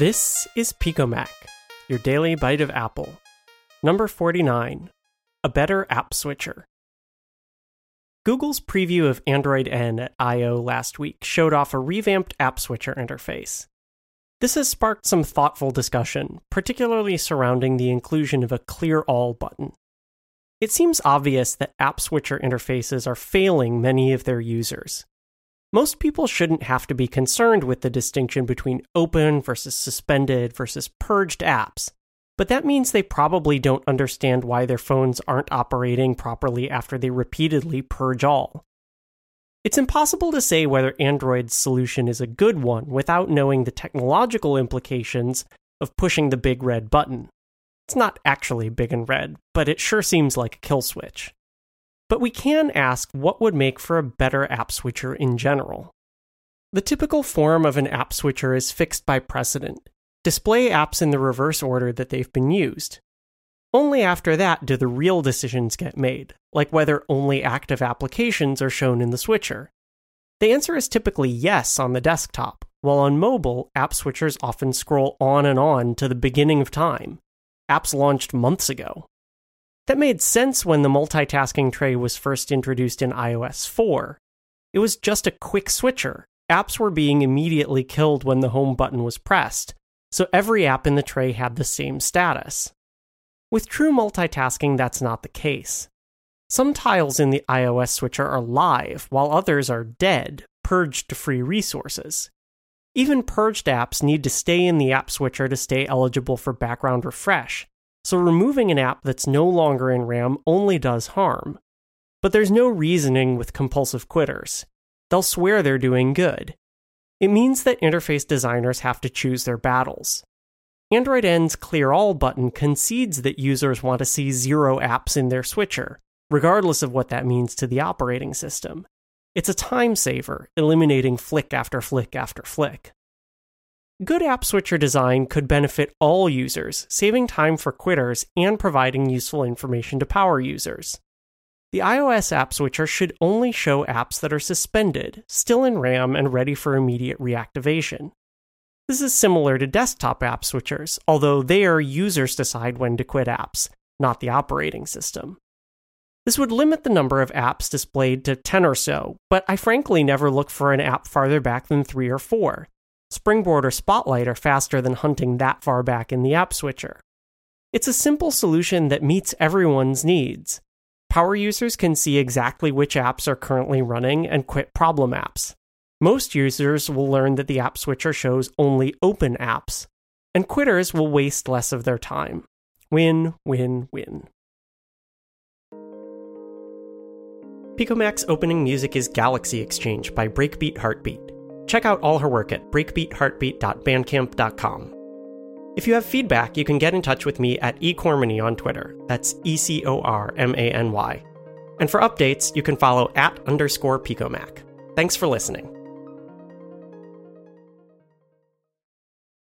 This is PicoMac, your daily bite of Apple. Number 49 A Better App Switcher. Google's preview of Android N at I.O. last week showed off a revamped app switcher interface. This has sparked some thoughtful discussion, particularly surrounding the inclusion of a Clear All button. It seems obvious that app switcher interfaces are failing many of their users. Most people shouldn't have to be concerned with the distinction between open versus suspended versus purged apps, but that means they probably don't understand why their phones aren't operating properly after they repeatedly purge all. It's impossible to say whether Android's solution is a good one without knowing the technological implications of pushing the big red button. It's not actually big and red, but it sure seems like a kill switch. But we can ask what would make for a better app switcher in general. The typical form of an app switcher is fixed by precedent. Display apps in the reverse order that they've been used. Only after that do the real decisions get made, like whether only active applications are shown in the switcher. The answer is typically yes on the desktop, while on mobile, app switchers often scroll on and on to the beginning of time. Apps launched months ago. That made sense when the multitasking tray was first introduced in iOS 4. It was just a quick switcher. Apps were being immediately killed when the home button was pressed, so every app in the tray had the same status. With true multitasking, that's not the case. Some tiles in the iOS switcher are live, while others are dead, purged to free resources. Even purged apps need to stay in the app switcher to stay eligible for background refresh, so removing an app that's no longer in RAM only does harm. But there's no reasoning with compulsive quitters. They'll swear they're doing good. It means that interface designers have to choose their battles. Android N's Clear All button concedes that users want to see zero apps in their switcher, regardless of what that means to the operating system. It's a time saver, eliminating flick after flick after flick. Good app switcher design could benefit all users, saving time for quitters and providing useful information to power users. The iOS app switcher should only show apps that are suspended, still in RAM, and ready for immediate reactivation. This is similar to desktop app switchers, although there users decide when to quit apps, not the operating system. This would limit the number of apps displayed to 10 or so, but I frankly never look for an app farther back than 3 or 4. Springboard or Spotlight are faster than hunting that far back in the app switcher. It's a simple solution that meets everyone's needs. Power users can see exactly which apps are currently running and quit problem apps. Most users will learn that the app switcher shows only open apps, and quitters will waste less of their time. Win, win, win. PicoMac's opening music is Galaxy Exchange by Breakbeat Heartbeat. Check out all her work at breakbeatheartbeat.bandcamp.com. If you have feedback, you can get in touch with me at ecormany on Twitter. That's E C O R M A N Y. And for updates, you can follow at underscore PicoMac. Thanks for listening.